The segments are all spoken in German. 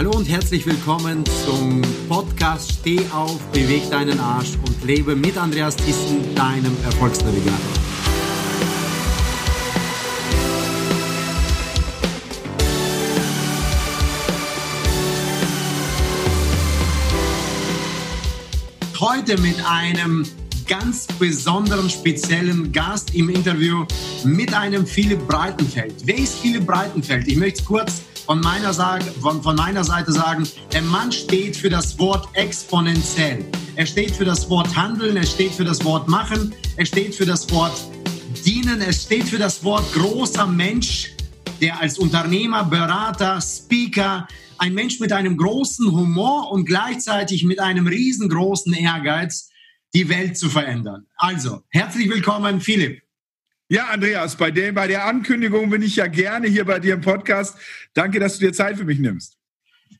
Hallo und herzlich willkommen zum Podcast Steh auf, beweg deinen Arsch und lebe mit Andreas Thyssen, deinem Erfolgsnavigator. Heute mit einem ganz besonderen, speziellen Gast im Interview mit einem Philipp Breitenfeld. Wer ist Philipp Breitenfeld? Ich möchte es kurz von meiner, Sage, von, von meiner Seite sagen, der Mann steht für das Wort exponentiell. Er steht für das Wort handeln, er steht für das Wort machen, er steht für das Wort dienen, er steht für das Wort großer Mensch, der als Unternehmer, Berater, Speaker, ein Mensch mit einem großen Humor und gleichzeitig mit einem riesengroßen Ehrgeiz, die Welt zu verändern. Also, herzlich willkommen, Philipp. Ja, Andreas, bei der, bei der Ankündigung bin ich ja gerne hier bei dir im Podcast. Danke, dass du dir Zeit für mich nimmst.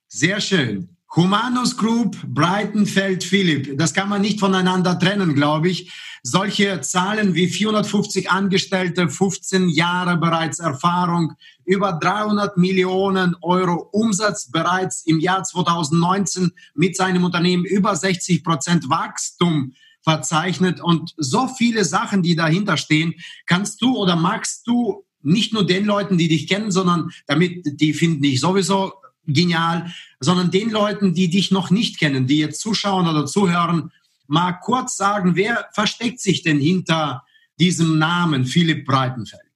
Sehr schön. Humanus Group, Breitenfeld, Philipp. Das kann man nicht voneinander trennen, glaube ich. Solche Zahlen wie 450 Angestellte, 15 Jahre bereits Erfahrung, über 300 Millionen Euro Umsatz bereits im Jahr 2019 mit seinem Unternehmen, über 60 Prozent Wachstum verzeichnet und so viele Sachen, die dahinter stehen, kannst du oder magst du nicht nur den Leuten, die dich kennen, sondern damit, die finden dich sowieso genial, sondern den Leuten, die dich noch nicht kennen, die jetzt zuschauen oder zuhören, mal kurz sagen, wer versteckt sich denn hinter diesem Namen Philipp Breitenfeld?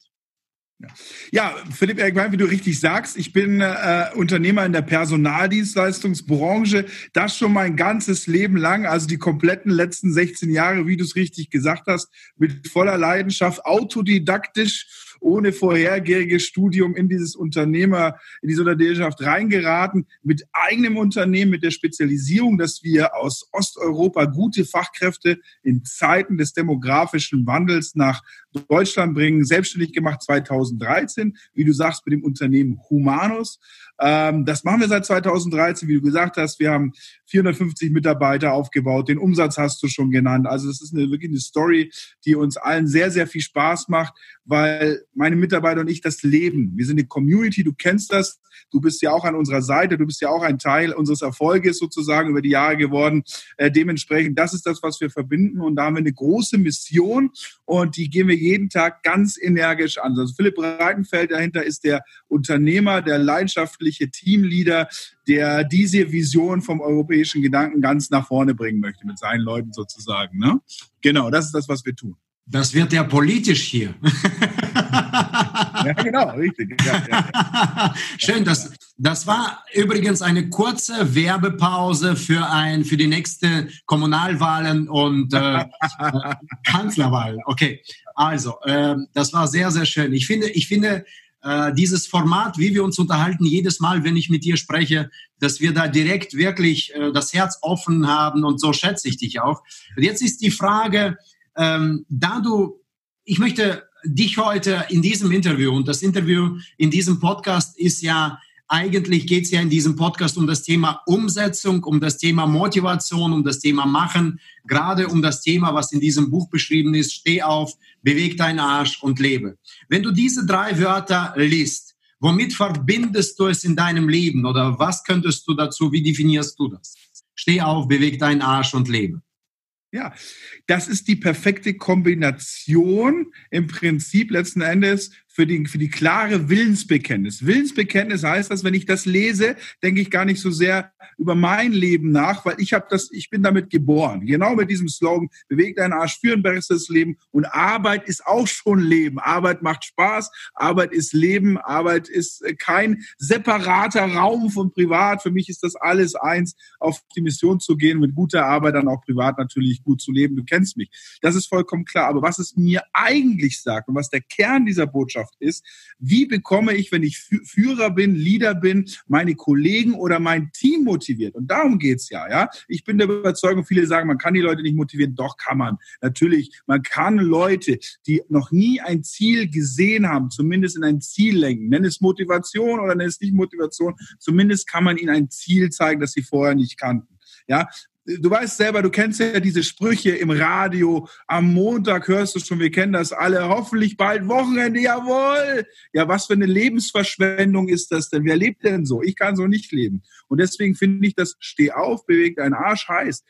Ja, Philipp Ergwein, wie du richtig sagst, ich bin äh, Unternehmer in der Personaldienstleistungsbranche, das schon mein ganzes Leben lang, also die kompletten letzten 16 Jahre, wie du es richtig gesagt hast, mit voller Leidenschaft, autodidaktisch ohne vorhergehriges Studium in dieses Unternehmer, in diese Unternehmerschaft reingeraten, mit eigenem Unternehmen, mit der Spezialisierung, dass wir aus Osteuropa gute Fachkräfte in Zeiten des demografischen Wandels nach Deutschland bringen, selbstständig gemacht 2013, wie du sagst, mit dem Unternehmen Humanus. Ähm, das machen wir seit 2013, wie du gesagt hast. Wir haben 450 Mitarbeiter aufgebaut. Den Umsatz hast du schon genannt. Also das ist eine, wirklich eine Story, die uns allen sehr, sehr viel Spaß macht, weil meine Mitarbeiter und ich das leben. Wir sind eine Community, du kennst das. Du bist ja auch an unserer Seite, du bist ja auch ein Teil unseres Erfolges sozusagen über die Jahre geworden. Äh, dementsprechend, das ist das, was wir verbinden. Und da haben wir eine große Mission und die gehen wir jeden Tag ganz energisch an. Also Philipp Breitenfeld dahinter ist der Unternehmer, der leidenschaftliche Teamleader, der diese Vision vom europäischen Gedanken ganz nach vorne bringen möchte mit seinen Leuten sozusagen. Ne? Genau, das ist das, was wir tun. Das wird ja politisch hier. ja, genau, richtig. Ja, ja. Schön, das, das war übrigens eine kurze Werbepause für, ein, für die nächste Kommunalwahlen und äh, Kanzlerwahlen. Okay, also, äh, das war sehr, sehr schön. Ich finde, ich finde äh, dieses Format, wie wir uns unterhalten, jedes Mal, wenn ich mit dir spreche, dass wir da direkt wirklich äh, das Herz offen haben und so schätze ich dich auch. Und jetzt ist die Frage, ähm, da du, ich möchte dich heute in diesem Interview und das Interview in diesem Podcast ist ja eigentlich geht es ja in diesem Podcast um das Thema Umsetzung, um das Thema Motivation, um das Thema Machen, gerade um das Thema, was in diesem Buch beschrieben ist, steh auf, beweg deinen Arsch und lebe. Wenn du diese drei Wörter liest, womit verbindest du es in deinem Leben oder was könntest du dazu, wie definierst du das? Steh auf, beweg deinen Arsch und lebe. Ja, das ist die perfekte Kombination im Prinzip letzten Endes für die, für die klare Willensbekenntnis. Willensbekenntnis heißt dass wenn ich das lese, denke ich gar nicht so sehr über mein Leben nach, weil ich habe das, ich bin damit geboren. Genau mit diesem Slogan, bewegt deinen Arsch für ein besseres Leben. Und Arbeit ist auch schon Leben. Arbeit macht Spaß, Arbeit ist Leben, Arbeit ist äh, kein separater Raum von privat. Für mich ist das alles eins, auf die Mission zu gehen, mit guter Arbeit dann auch privat natürlich gut zu leben. Du kennst mich. Das ist vollkommen klar. Aber was es mir eigentlich sagt und was der Kern dieser Botschaft Führungskraft ist. Wie bekomme ich, wenn ich Führer bin, Leader bin, meine Kollegen oder mein Team motiviert? Und darum geht's ja, ja. Ich bin der Überzeugung, viele sagen, man kann die Leute nicht motivieren. Doch kann man. Natürlich, man kann Leute, die noch nie ein Ziel gesehen haben, zumindest in ein Ziel lenken. Nenn es Motivation oder nenn es nicht Motivation. Zumindest kann man ihnen ein Ziel zeigen, das sie vorher nicht kannten. Ja, du weißt selber, du kennst ja diese Sprüche im Radio. Am Montag hörst du schon, wir kennen das alle. Hoffentlich bald Wochenende, jawohl. Ja, was für eine Lebensverschwendung ist das denn? Wer lebt denn so? Ich kann so nicht leben. Und deswegen finde ich das Steh auf, bewegt einen Arsch heißt.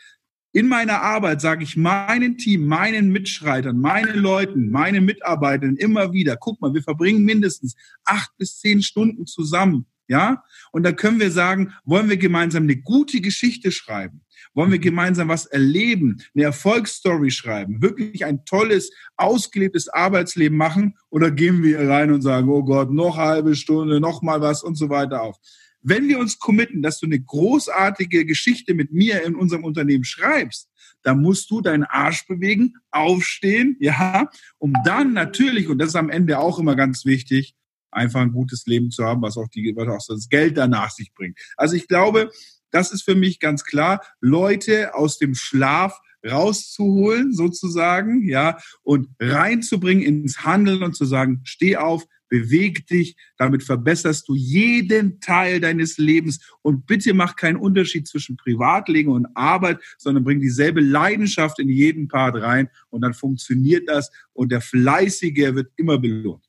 In meiner Arbeit sage ich meinen Team, meinen Mitschreitern, meinen Leuten, meinen Mitarbeitern immer wieder, guck mal, wir verbringen mindestens acht bis zehn Stunden zusammen. Ja? Und da können wir sagen, wollen wir gemeinsam eine gute Geschichte schreiben? Wollen wir gemeinsam was erleben, eine Erfolgsstory schreiben, wirklich ein tolles, ausgelebtes Arbeitsleben machen? Oder gehen wir rein und sagen, oh Gott, noch halbe Stunde, noch mal was und so weiter auf? Wenn wir uns committen, dass du eine großartige Geschichte mit mir in unserem Unternehmen schreibst, dann musst du deinen Arsch bewegen, aufstehen, ja, um dann natürlich, und das ist am Ende auch immer ganz wichtig, einfach ein gutes Leben zu haben, was auch, die, was auch das Geld danach sich bringt. Also ich glaube, das ist für mich ganz klar, Leute aus dem Schlaf rauszuholen, sozusagen, ja, und reinzubringen ins Handeln und zu sagen, steh auf, beweg dich, damit verbesserst du jeden Teil deines Lebens und bitte mach keinen Unterschied zwischen Privatleben und Arbeit, sondern bring dieselbe Leidenschaft in jeden Part rein und dann funktioniert das und der Fleißige wird immer belohnt.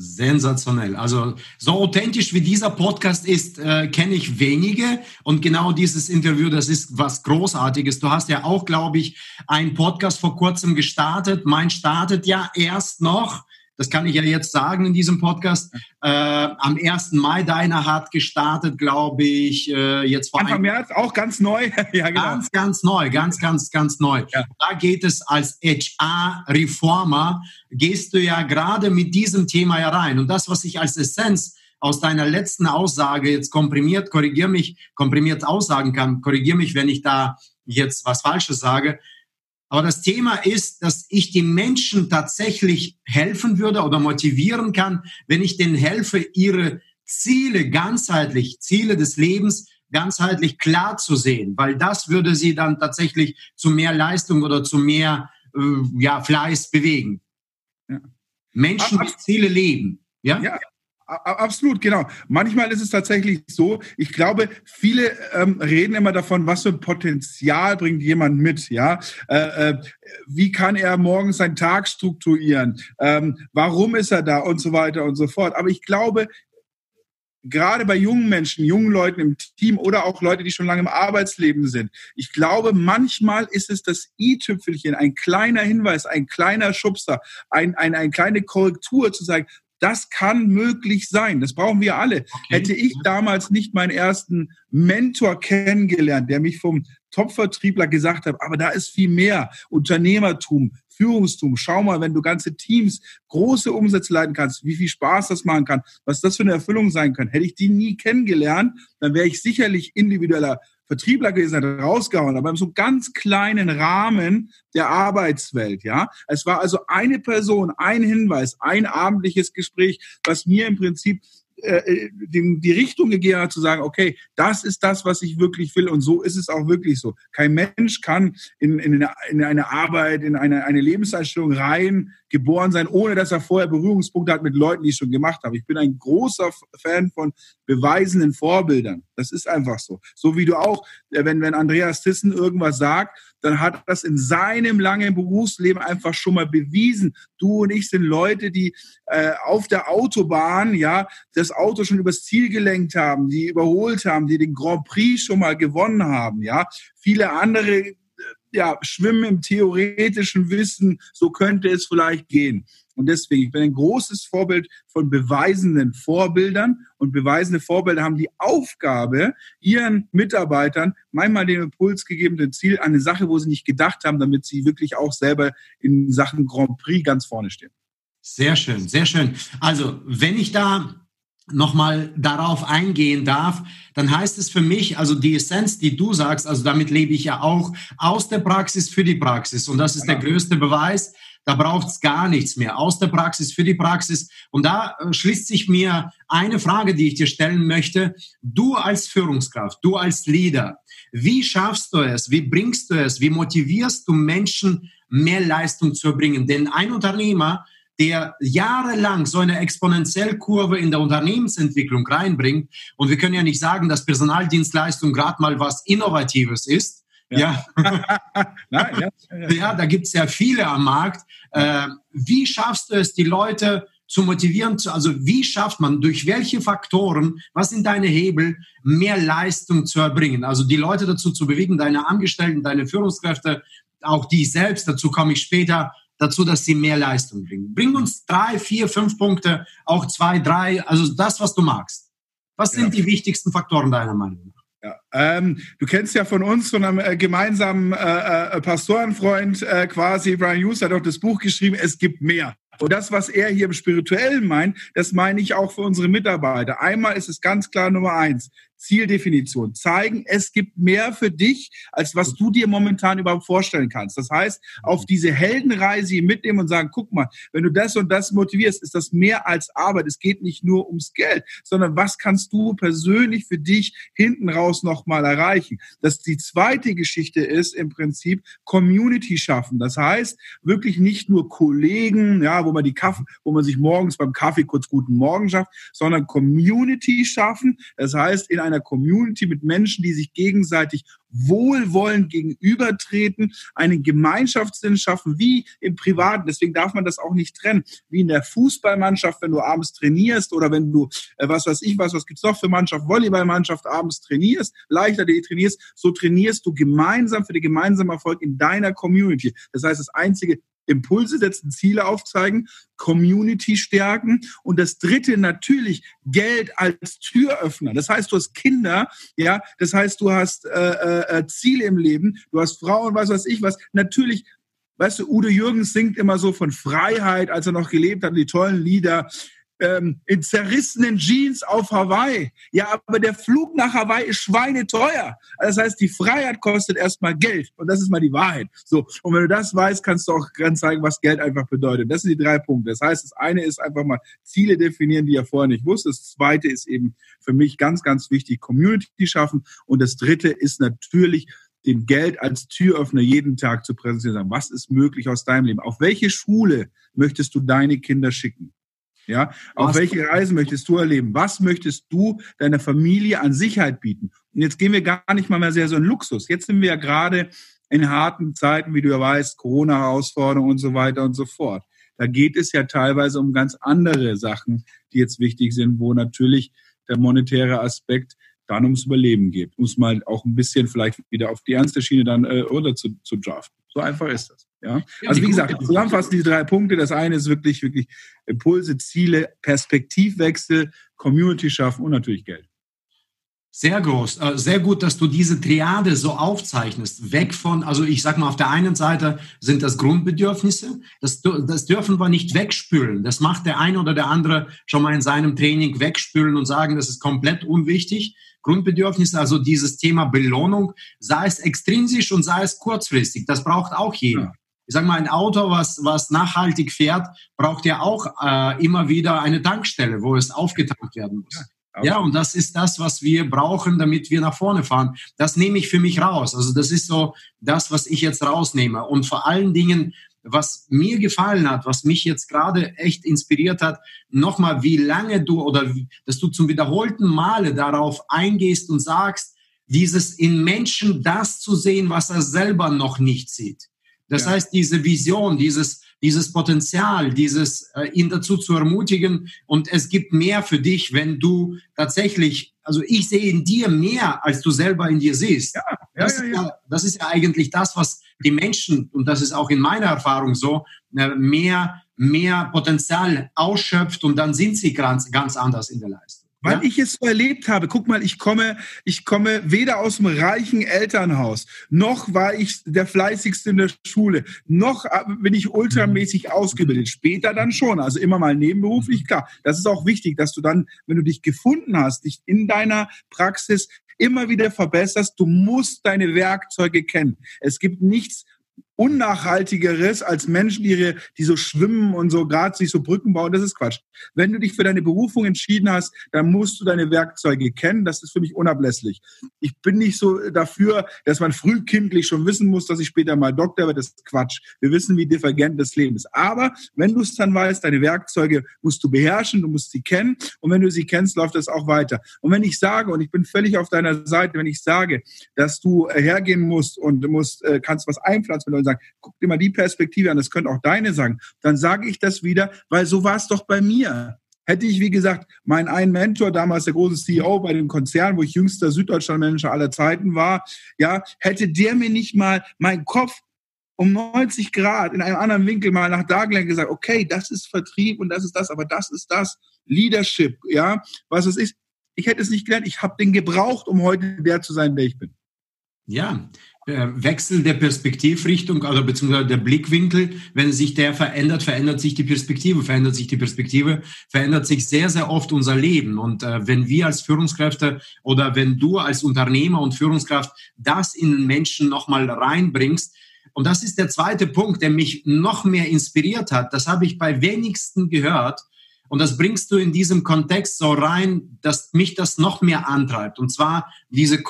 Sensationell. Also so authentisch wie dieser Podcast ist, äh, kenne ich wenige. Und genau dieses Interview, das ist was Großartiges. Du hast ja auch, glaube ich, einen Podcast vor kurzem gestartet. Mein startet ja erst noch das kann ich ja jetzt sagen in diesem Podcast. Äh, am 1. Mai deiner hat gestartet, glaube ich, äh, jetzt vor Anfang März, auch ganz neu. ja, genau. Ganz, ganz neu, ganz, ganz, ganz neu. Ja. Da geht es als HR-Reformer, gehst du ja gerade mit diesem Thema herein. Und das, was ich als Essenz aus deiner letzten Aussage jetzt komprimiert, korrigier mich, komprimiert aussagen kann, korrigier mich, wenn ich da jetzt was Falsches sage, aber das Thema ist, dass ich den Menschen tatsächlich helfen würde oder motivieren kann, wenn ich denen helfe, ihre Ziele ganzheitlich, Ziele des Lebens ganzheitlich klar zu sehen, weil das würde sie dann tatsächlich zu mehr Leistung oder zu mehr äh, ja, Fleiß bewegen. Ja. Menschen, die Ziele leben. Ja? ja, Absolut, genau. Manchmal ist es tatsächlich so, ich glaube, viele ähm, reden immer davon, was für ein Potenzial bringt jemand mit, ja. Äh, äh, wie kann er morgens seinen Tag strukturieren? Ähm, warum ist er da und so weiter und so fort. Aber ich glaube, gerade bei jungen Menschen, jungen Leuten im Team oder auch Leute, die schon lange im Arbeitsleben sind. Ich glaube, manchmal ist es das i-Tüpfelchen, ein kleiner Hinweis, ein kleiner Schubser, ein, ein, eine kleine Korrektur zu sagen, das kann möglich sein. Das brauchen wir alle. Okay. Hätte ich damals nicht meinen ersten Mentor kennengelernt, der mich vom Top-Vertriebler gesagt hat, aber da ist viel mehr. Unternehmertum, Führungstum. Schau mal, wenn du ganze Teams große Umsätze leiten kannst, wie viel Spaß das machen kann, was das für eine Erfüllung sein kann. Hätte ich die nie kennengelernt, dann wäre ich sicherlich individueller Vertriebler gewesen, hat rausgehauen, aber in so ganz kleinen Rahmen der Arbeitswelt, ja. Es war also eine Person, ein Hinweis, ein abendliches Gespräch, was mir im Prinzip äh, äh, die, die Richtung gegeben hat, zu sagen, okay, das ist das, was ich wirklich will und so ist es auch wirklich so. Kein Mensch kann in, in, eine, in eine Arbeit, in eine, eine Lebenseinstellung rein geboren sein, ohne dass er vorher Berührungspunkte hat mit Leuten, die ich schon gemacht habe. Ich bin ein großer Fan von beweisenden Vorbildern. Das ist einfach so. So wie du auch, äh, wenn, wenn Andreas Thyssen irgendwas sagt, dann hat das in seinem langen Berufsleben einfach schon mal bewiesen. Du und ich sind Leute, die äh, auf der Autobahn ja das Auto schon übers Ziel gelenkt haben, die überholt haben, die den Grand Prix schon mal gewonnen haben. Ja, viele andere ja, schwimmen im theoretischen Wissen, so könnte es vielleicht gehen. Und deswegen, ich bin ein großes Vorbild von beweisenden Vorbildern und beweisende Vorbilder haben die Aufgabe, ihren Mitarbeitern manchmal den Impuls gegeben, den Ziel, eine Sache, wo sie nicht gedacht haben, damit sie wirklich auch selber in Sachen Grand Prix ganz vorne stehen. Sehr schön, sehr schön. Also, wenn ich da nochmal darauf eingehen darf, dann heißt es für mich, also die Essenz, die du sagst, also damit lebe ich ja auch aus der Praxis für die Praxis. Und das ist der größte Beweis. Da braucht es gar nichts mehr. Aus der Praxis für die Praxis. Und da äh, schließt sich mir eine Frage, die ich dir stellen möchte. Du als Führungskraft, du als Leader, wie schaffst du es? Wie bringst du es? Wie motivierst du Menschen, mehr Leistung zu erbringen? Denn ein Unternehmer, der jahrelang so eine Exponentiellkurve in der Unternehmensentwicklung reinbringt. Und wir können ja nicht sagen, dass Personaldienstleistung gerade mal was Innovatives ist. Ja, Nein, ja, ja, ja. da gibt es ja viele am Markt. Äh, wie schaffst du es, die Leute zu motivieren? Zu, also wie schafft man, durch welche Faktoren, was sind deine Hebel, mehr Leistung zu erbringen? Also die Leute dazu zu bewegen, deine Angestellten, deine Führungskräfte, auch die selbst, dazu komme ich später, dazu, dass sie mehr Leistung bringen. Bring uns drei, vier, fünf Punkte, auch zwei, drei, also das, was du magst. Was sind ja. die wichtigsten Faktoren deiner Meinung nach? Ja, ähm, du kennst ja von uns, von einem äh, gemeinsamen äh, äh, Pastorenfreund äh, quasi, Brian Hughes hat auch das Buch geschrieben, es gibt mehr. Und das, was er hier im Spirituellen meint, das meine ich auch für unsere Mitarbeiter. Einmal ist es ganz klar Nummer eins. Zieldefinition. Zeigen, es gibt mehr für dich, als was du dir momentan überhaupt vorstellen kannst. Das heißt, auf diese Heldenreise mitnehmen und sagen, guck mal, wenn du das und das motivierst, ist das mehr als Arbeit. Es geht nicht nur ums Geld, sondern was kannst du persönlich für dich hinten raus nochmal erreichen? Das die zweite Geschichte ist im Prinzip Community schaffen. Das heißt, wirklich nicht nur Kollegen, ja, wo man die Kaffee, wo man sich morgens beim Kaffee kurz guten Morgen schafft, sondern Community schaffen. Das heißt, in einer Community mit Menschen, die sich gegenseitig wohlwollend gegenübertreten, einen Gemeinschaftssinn schaffen, wie im Privaten. Deswegen darf man das auch nicht trennen. Wie in der Fußballmannschaft, wenn du abends trainierst oder wenn du, äh, was weiß ich was, was gibt's noch für Mannschaft, Volleyballmannschaft abends trainierst, leichter die trainierst, so trainierst du gemeinsam für den gemeinsamen Erfolg in deiner Community. Das heißt, das einzige Impulse setzen, Ziele aufzeigen, Community stärken und das dritte natürlich Geld als Türöffner. Das heißt, du hast Kinder, ja, das heißt, du hast äh, äh, äh Ziele im Leben, du hast Frauen, was weiß ich was. Natürlich Weißt du, Udo Jürgens singt immer so von Freiheit, als er noch gelebt hat, die tollen Lieder ähm, in zerrissenen Jeans auf Hawaii. Ja, aber der Flug nach Hawaii ist schweineteuer. Das heißt, die Freiheit kostet erstmal Geld. Und das ist mal die Wahrheit. So. Und wenn du das weißt, kannst du auch ganz zeigen, was Geld einfach bedeutet. Das sind die drei Punkte. Das heißt, das eine ist einfach mal Ziele definieren, die ihr vorher nicht wusstet. Das zweite ist eben für mich ganz, ganz wichtig, Community schaffen. Und das dritte ist natürlich, dem Geld als Türöffner jeden Tag zu präsentieren. Was ist möglich aus deinem Leben? Auf welche Schule möchtest du deine Kinder schicken? Ja, auf welche Reise möchtest du erleben? Was möchtest du deiner Familie an Sicherheit bieten? Und jetzt gehen wir gar nicht mal mehr sehr so in Luxus. Jetzt sind wir ja gerade in harten Zeiten, wie du ja weißt, Corona-Herausforderungen und so weiter und so fort. Da geht es ja teilweise um ganz andere Sachen, die jetzt wichtig sind, wo natürlich der monetäre Aspekt dann ums Überleben geht, um es mal auch ein bisschen vielleicht wieder auf die ernste Schiene dann äh, runter zu, zu draften. So einfach ist das. Ja? Also wie gesagt, zusammenfassend diese drei Punkte. Das eine ist wirklich, wirklich Impulse, Ziele, Perspektivwechsel, Community schaffen und natürlich Geld. Sehr groß, äh, sehr gut, dass du diese Triade so aufzeichnest. Weg von, also ich sag mal, auf der einen Seite sind das Grundbedürfnisse, das, das dürfen wir nicht wegspülen. Das macht der eine oder der andere schon mal in seinem Training wegspülen und sagen, das ist komplett unwichtig. Grundbedürfnisse, also dieses Thema Belohnung, sei es extrinsisch und sei es kurzfristig, das braucht auch jeder. Ja ich sage mal, ein Auto, was, was nachhaltig fährt, braucht ja auch äh, immer wieder eine Tankstelle, wo es aufgetankt werden muss. Ja, ja, und das ist das, was wir brauchen, damit wir nach vorne fahren. Das nehme ich für mich raus. Also das ist so das, was ich jetzt rausnehme. Und vor allen Dingen, was mir gefallen hat, was mich jetzt gerade echt inspiriert hat, nochmal, wie lange du oder wie, dass du zum wiederholten Male darauf eingehst und sagst, dieses in Menschen das zu sehen, was er selber noch nicht sieht. Das ja. heißt, diese Vision, dieses, dieses Potenzial, dieses äh, ihn dazu zu ermutigen und es gibt mehr für dich, wenn du tatsächlich, also ich sehe in dir mehr, als du selber in dir siehst. Ja, ja, das, ja, ja. Ist das ist ja eigentlich das, was die Menschen, und das ist auch in meiner Erfahrung so, äh, mehr, mehr Potenzial ausschöpft und dann sind sie ganz, ganz anders in der Leistung. Weil ja? ich es so erlebt habe. Guck mal, ich komme, ich komme weder aus einem reichen Elternhaus, noch war ich der fleißigste in der Schule, noch äh, bin ich ultramäßig mhm. ausgebildet. Später dann schon, also immer mal nebenberuflich, klar. Das ist auch wichtig, dass du dann, wenn du dich gefunden hast, dich in deiner Praxis immer wieder verbesserst. Du musst deine Werkzeuge kennen. Es gibt nichts Unnachhaltigeres als Menschen, die, die so schwimmen und so gerade sich so Brücken bauen. Das ist Quatsch. Wenn du dich für deine Berufung entschieden hast, dann musst du deine Werkzeuge kennen. Das ist für mich unablässlich. Ich bin nicht so dafür, dass man frühkindlich schon wissen muss, dass ich später mal Doktor werde. Das ist Quatsch. Wir wissen, wie different das Leben ist. Aber wenn du es dann weißt, deine Werkzeuge musst du beherrschen, du musst sie kennen. Und wenn du sie kennst, läuft das auch weiter. Und wenn ich sage, und ich bin völlig auf deiner Seite, wenn ich sage, dass du hergehen musst und musst, äh, kannst was einpflanzen, du sagen, guck dir mal die Perspektive an, das könnte auch deine sagen, dann sage ich das wieder, weil so war es doch bei mir. Hätte ich, wie gesagt, meinen einen Mentor, damals der große CEO bei dem Konzern, wo ich jüngster Süddeutschland-Manager aller Zeiten war, ja, hätte der mir nicht mal meinen Kopf um 90 Grad in einem anderen Winkel mal nach dargelegt gesagt, okay, das ist Vertrieb und das ist das, aber das ist das Leadership, ja, was es ist. Ich hätte es nicht gelernt, ich habe den gebraucht, um heute der zu sein, der ich bin. Ja, Wechsel der Perspektivrichtung, also beziehungsweise der Blickwinkel, wenn sich der verändert, verändert sich die Perspektive, verändert sich die Perspektive, verändert sich sehr, sehr oft unser Leben. Und äh, wenn wir als Führungskräfte oder wenn du als Unternehmer und Führungskraft das in Menschen nochmal reinbringst, und das ist der zweite Punkt, der mich noch mehr inspiriert hat, das habe ich bei wenigsten gehört, und das bringst du in diesem Kontext so rein, dass mich das noch mehr antreibt. Und zwar diese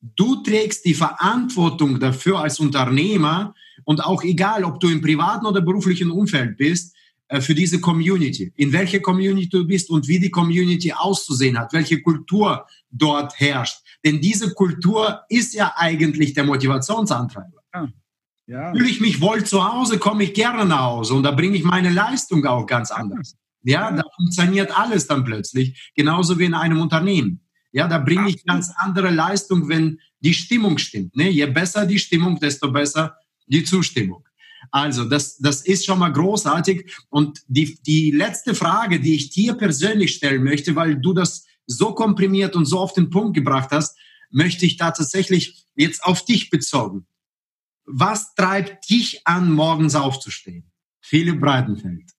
Du trägst die Verantwortung dafür als Unternehmer und auch egal, ob du im privaten oder beruflichen Umfeld bist, äh, für diese Community, in welcher Community du bist und wie die Community auszusehen hat, welche Kultur dort herrscht. Denn diese Kultur ist ja eigentlich der Motivationsantreiber. Ja. Ja. Fühle ich mich wohl zu Hause, komme ich gerne nach Hause und da bringe ich meine Leistung auch ganz anders. Ja, da funktioniert alles dann plötzlich, genauso wie in einem Unternehmen. Ja, da bringe ich ganz andere Leistung, wenn die Stimmung stimmt. Ne? Je besser die Stimmung, desto besser die Zustimmung. Also, das, das ist schon mal großartig. Und die, die letzte Frage, die ich dir persönlich stellen möchte, weil du das so komprimiert und so auf den Punkt gebracht hast, möchte ich da tatsächlich jetzt auf dich bezogen. Was treibt dich an, morgens aufzustehen? Philipp Breitenfeld.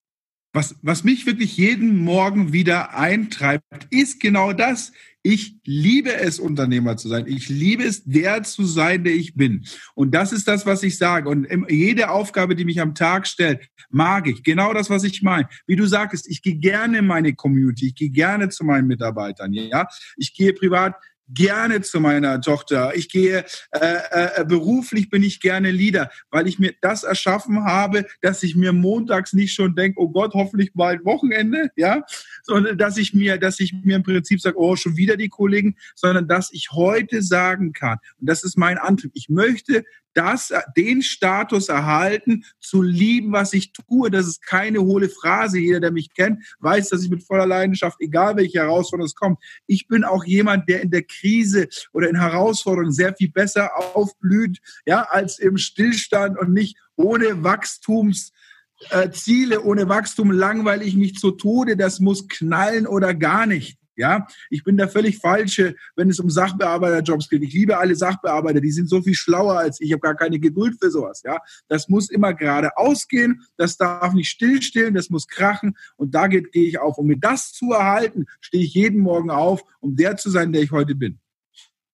Was, was mich wirklich jeden Morgen wieder eintreibt, ist genau das. Ich liebe es, Unternehmer zu sein. Ich liebe es, der zu sein, der ich bin. Und das ist das, was ich sage. Und jede Aufgabe, die mich am Tag stellt, mag ich. Genau das, was ich meine. Wie du sagst, ich gehe gerne in meine Community. Ich gehe gerne zu meinen Mitarbeitern. Ja, ich gehe privat gerne zu meiner Tochter. Ich gehe äh, äh, beruflich bin ich gerne Leader, weil ich mir das erschaffen habe, dass ich mir montags nicht schon denke, oh Gott, hoffentlich bald Wochenende, ja, sondern dass ich mir, dass ich mir im Prinzip sage, oh, schon wieder die Kollegen, sondern dass ich heute sagen kann, und das ist mein Antrieb, ich möchte das, den Status erhalten, zu lieben, was ich tue. Das ist keine hohle Phrase. Jeder, der mich kennt, weiß, dass ich mit voller Leidenschaft, egal welche Herausforderung es kommt, ich bin auch jemand, der in der Krise oder in Herausforderungen sehr viel besser aufblüht, ja, als im Stillstand und nicht ohne Wachstums Ziele ohne Wachstum langweile ich mich zu Tode, das muss knallen oder gar nicht. Ja, ich bin der völlig falsche, wenn es um Sachbearbeiterjobs geht. Ich liebe alle Sachbearbeiter, die sind so viel schlauer als ich. Ich habe gar keine Geduld für sowas. Ja, das muss immer gerade ausgehen. Das darf nicht stillstehen. Das muss krachen. Und da gehe ich auf. Um mir das zu erhalten, stehe ich jeden Morgen auf, um der zu sein, der ich heute bin.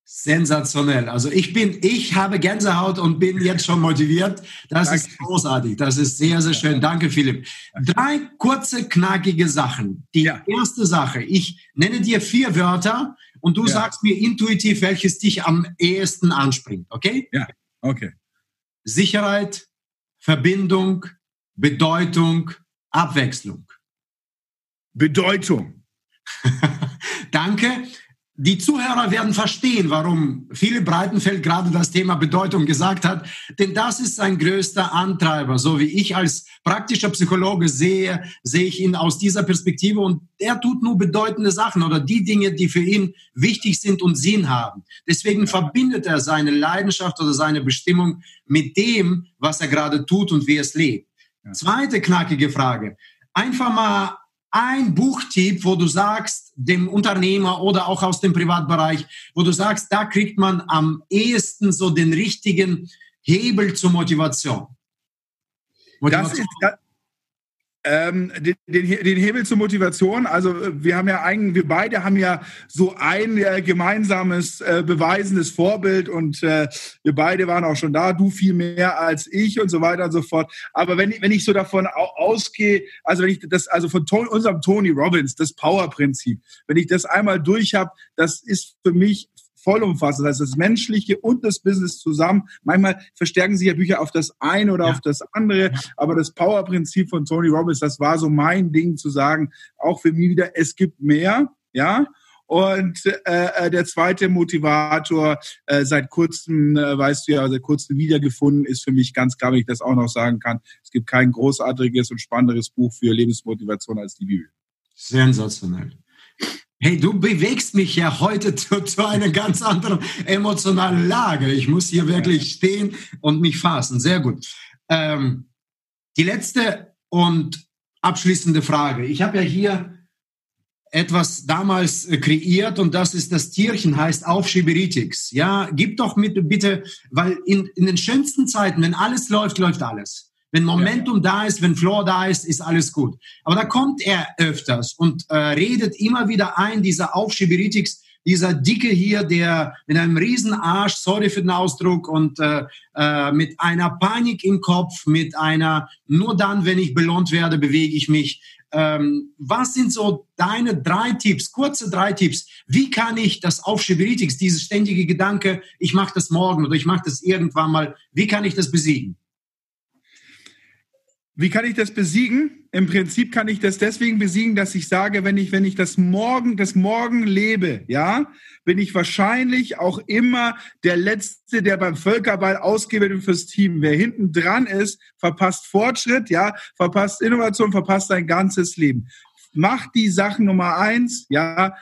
Sensationell. Also ich bin, ich habe Gänsehaut und bin jetzt schon motiviert. Das Danke. ist großartig. Das ist sehr, sehr schön. Danke, Philipp. Drei kurze, knackige Sachen. Die ja. erste Sache. Ich nenne dir vier Wörter und du ja. sagst mir intuitiv, welches dich am ehesten anspringt. Okay? Ja. Okay. Sicherheit, Verbindung, Bedeutung, Abwechslung. Bedeutung. Danke. Die Zuhörer werden verstehen, warum Philipp Breitenfeld gerade das Thema Bedeutung gesagt hat, denn das ist sein größter Antreiber. So wie ich als praktischer Psychologe sehe, sehe ich ihn aus dieser Perspektive und er tut nur bedeutende Sachen oder die Dinge, die für ihn wichtig sind und Sinn haben. Deswegen verbindet er seine Leidenschaft oder seine Bestimmung mit dem, was er gerade tut und wie es lebt. Zweite knackige Frage. Einfach mal ein Buchtipp, wo du sagst, dem Unternehmer oder auch aus dem Privatbereich, wo du sagst, da kriegt man am ehesten so den richtigen Hebel zur Motivation? Motivation. Das ist, Ähm, den, den, Hebel zur Motivation. Also wir haben ja eigentlich, wir beide haben ja so ein äh, gemeinsames äh, beweisendes Vorbild und äh, wir beide waren auch schon da. Du viel mehr als ich und so weiter und so fort. Aber wenn, wenn ich so davon ausgehe, also wenn ich das, also von Tony, unserem Tony Robbins, das Power-Prinzip, wenn ich das einmal durch habe, das ist für mich vollumfassend. Das heißt, das Menschliche und das Business zusammen. Manchmal verstärken sich ja Bücher auf das eine oder ja. auf das andere, aber das Power-Prinzip von Tony Robbins, das war so mein Ding zu sagen, auch für mich wieder, es gibt mehr, ja. Und äh, äh, der zweite Motivator, äh, seit kurzem, äh, weißt du ja, seit kurzem wiedergefunden, ist für mich ganz klar, wenn ich das auch noch sagen kann. Es gibt kein großartiges und spannenderes Buch für Lebensmotivation als die Bibel. Sensationell. Hey, du bewegst mich ja heute zu, zu einer ganz anderen emotionalen Lage. Ich muss hier wirklich stehen und mich fassen. Sehr gut. Ähm, die letzte und abschließende Frage. Ich habe ja hier etwas damals äh, kreiert und das ist das Tierchen heißt Aufschieberitix. Ja, gib doch mit bitte, weil in, in den schönsten Zeiten, wenn alles läuft, läuft alles. Wenn Momentum ja. da ist, wenn Floor da ist, ist alles gut. Aber da kommt er öfters und äh, redet immer wieder ein, dieser Aufschieberitis, dieser Dicke hier, der mit einem riesen Arsch, sorry für den Ausdruck, und äh, äh, mit einer Panik im Kopf, mit einer, nur dann, wenn ich belohnt werde, bewege ich mich. Ähm, was sind so deine drei Tipps, kurze drei Tipps? Wie kann ich das Aufschieberitis, dieses ständige Gedanke, ich mache das morgen oder ich mache das irgendwann mal, wie kann ich das besiegen? Wie kann ich das besiegen? Im Prinzip kann ich das deswegen besiegen, dass ich sage, wenn ich, wenn ich das Morgen, das Morgen lebe, ja, bin ich wahrscheinlich auch immer der Letzte, der beim Völkerball ausgewählt wird fürs Team. Wer hinten dran ist, verpasst Fortschritt, ja, verpasst Innovation, verpasst sein ganzes Leben. Mach die Sachen Nummer eins, ja,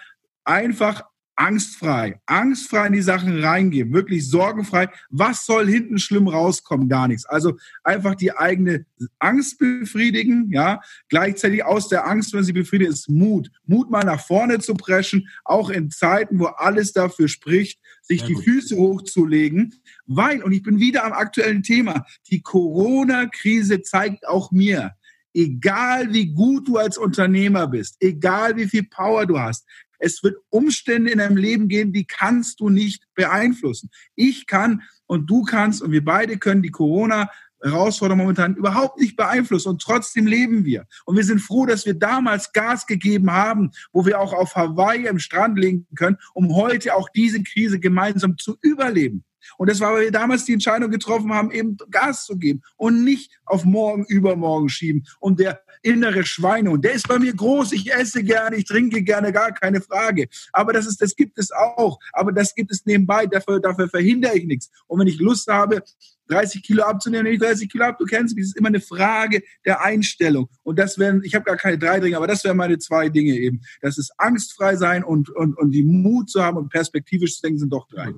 einfach angstfrei, angstfrei in die Sachen reingehen, wirklich sorgenfrei. Was soll hinten schlimm rauskommen? Gar nichts. Also einfach die eigene Angst befriedigen, ja. Gleichzeitig aus der Angst, wenn sie befriedigt, ist Mut. Mut mal nach vorne zu preschen, auch in Zeiten, wo alles dafür spricht, sich ja, die Füße hochzulegen. Weil, und ich bin wieder am aktuellen Thema, die Corona-Krise zeigt auch mir, egal wie gut du als Unternehmer bist, egal wie viel Power du hast, es wird Umstände in deinem Leben geben, die kannst du nicht beeinflussen. Ich kann und du kannst und wir beide können die Corona Herausforderung momentan überhaupt nicht beeinflussen und trotzdem leben wir. Und wir sind froh, dass wir damals Gas gegeben haben, wo wir auch auf Hawaii im Strand liegen können, um heute auch diese Krise gemeinsam zu überleben. Und das war, weil wir damals die Entscheidung getroffen haben, eben Gas zu geben und nicht auf morgen, übermorgen schieben. Und der innere Schweine, und der ist bei mir groß, ich esse gerne, ich trinke gerne, gar keine Frage. Aber das ist, das gibt es auch. Aber das gibt es nebenbei, dafür, dafür verhindere ich nichts. Und wenn ich Lust habe, 30 Kilo abzunehmen, nehme ich 30 Kilo ab. Du kennst mich, das ist immer eine Frage der Einstellung. Und das wären, ich habe gar keine drei Dinge, aber das wären meine zwei Dinge eben. Das ist angstfrei sein und, und, und die Mut zu haben und perspektivisch zu denken, sind doch drei.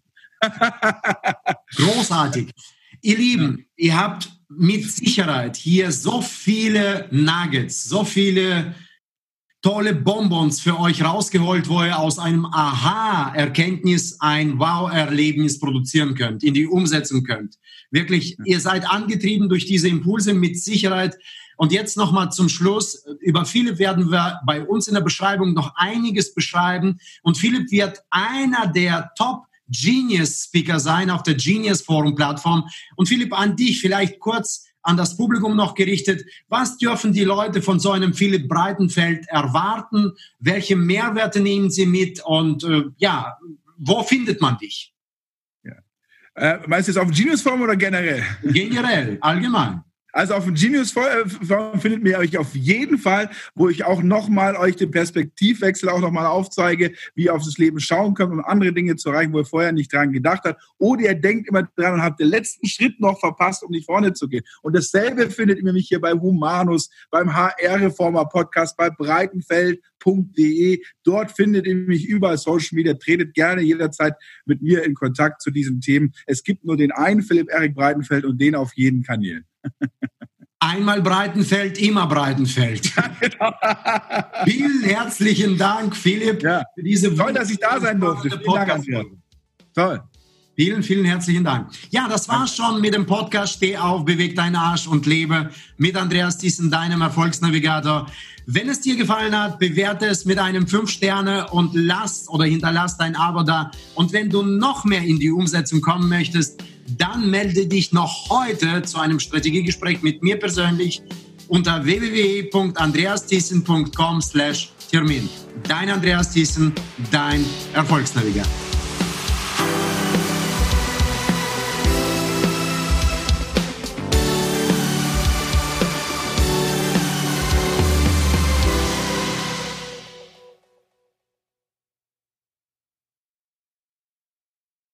Großartig. Ihr Lieben, ihr habt mit Sicherheit hier so viele Nuggets, so viele tolle Bonbons für euch rausgeholt, wo ihr aus einem Aha-Erkenntnis ein Wow-Erlebnis produzieren könnt, in die umsetzen könnt. Wirklich, ihr seid angetrieben durch diese Impulse mit Sicherheit. Und jetzt nochmal zum Schluss. Über Philipp werden wir bei uns in der Beschreibung noch einiges beschreiben. Und Philipp wird einer der Top Genius Speaker sein auf der Genius Forum Plattform. Und Philipp, an dich vielleicht kurz an das Publikum noch gerichtet. Was dürfen die Leute von so einem Philipp Breitenfeld erwarten? Welche Mehrwerte nehmen sie mit? Und äh, ja, wo findet man dich? Ja. Äh, meinst du jetzt auf Genius Forum oder generell? Generell, allgemein. Also auf dem Genius Forum findet ihr euch auf jeden Fall, wo ich auch nochmal euch den Perspektivwechsel auch nochmal aufzeige, wie ihr auf das Leben schauen könnt, um andere Dinge zu erreichen, wo ihr vorher nicht dran gedacht habt. Oder ihr denkt immer dran und habt den letzten Schritt noch verpasst, um nicht vorne zu gehen. Und dasselbe findet ihr mich hier bei Humanus, beim HR-Reformer Podcast, bei Breitenfeld.de. Dort findet ihr mich überall Social Media. Tretet gerne jederzeit mit mir in Kontakt zu diesen Themen. Es gibt nur den einen Philipp Erik Breitenfeld und den auf jeden Kanälen. Einmal Breitenfeld, immer Breitenfeld. Genau. Vielen herzlichen Dank, Philipp, ja. für diese Toll, dass ich da sein durfte. Toll. Vielen, vielen herzlichen Dank. Ja, das war's schon mit dem Podcast Steh auf, beweg deinen Arsch und lebe mit Andreas Thyssen, deinem Erfolgsnavigator. Wenn es dir gefallen hat, bewerte es mit einem 5 Sterne und lass oder hinterlass dein Abo da. Und wenn du noch mehr in die Umsetzung kommen möchtest, dann melde dich noch heute zu einem Strategiegespräch mit mir persönlich unter www.andreasthyssen.com slash Termin. Dein Andreas Thyssen, dein Erfolgsnavigator.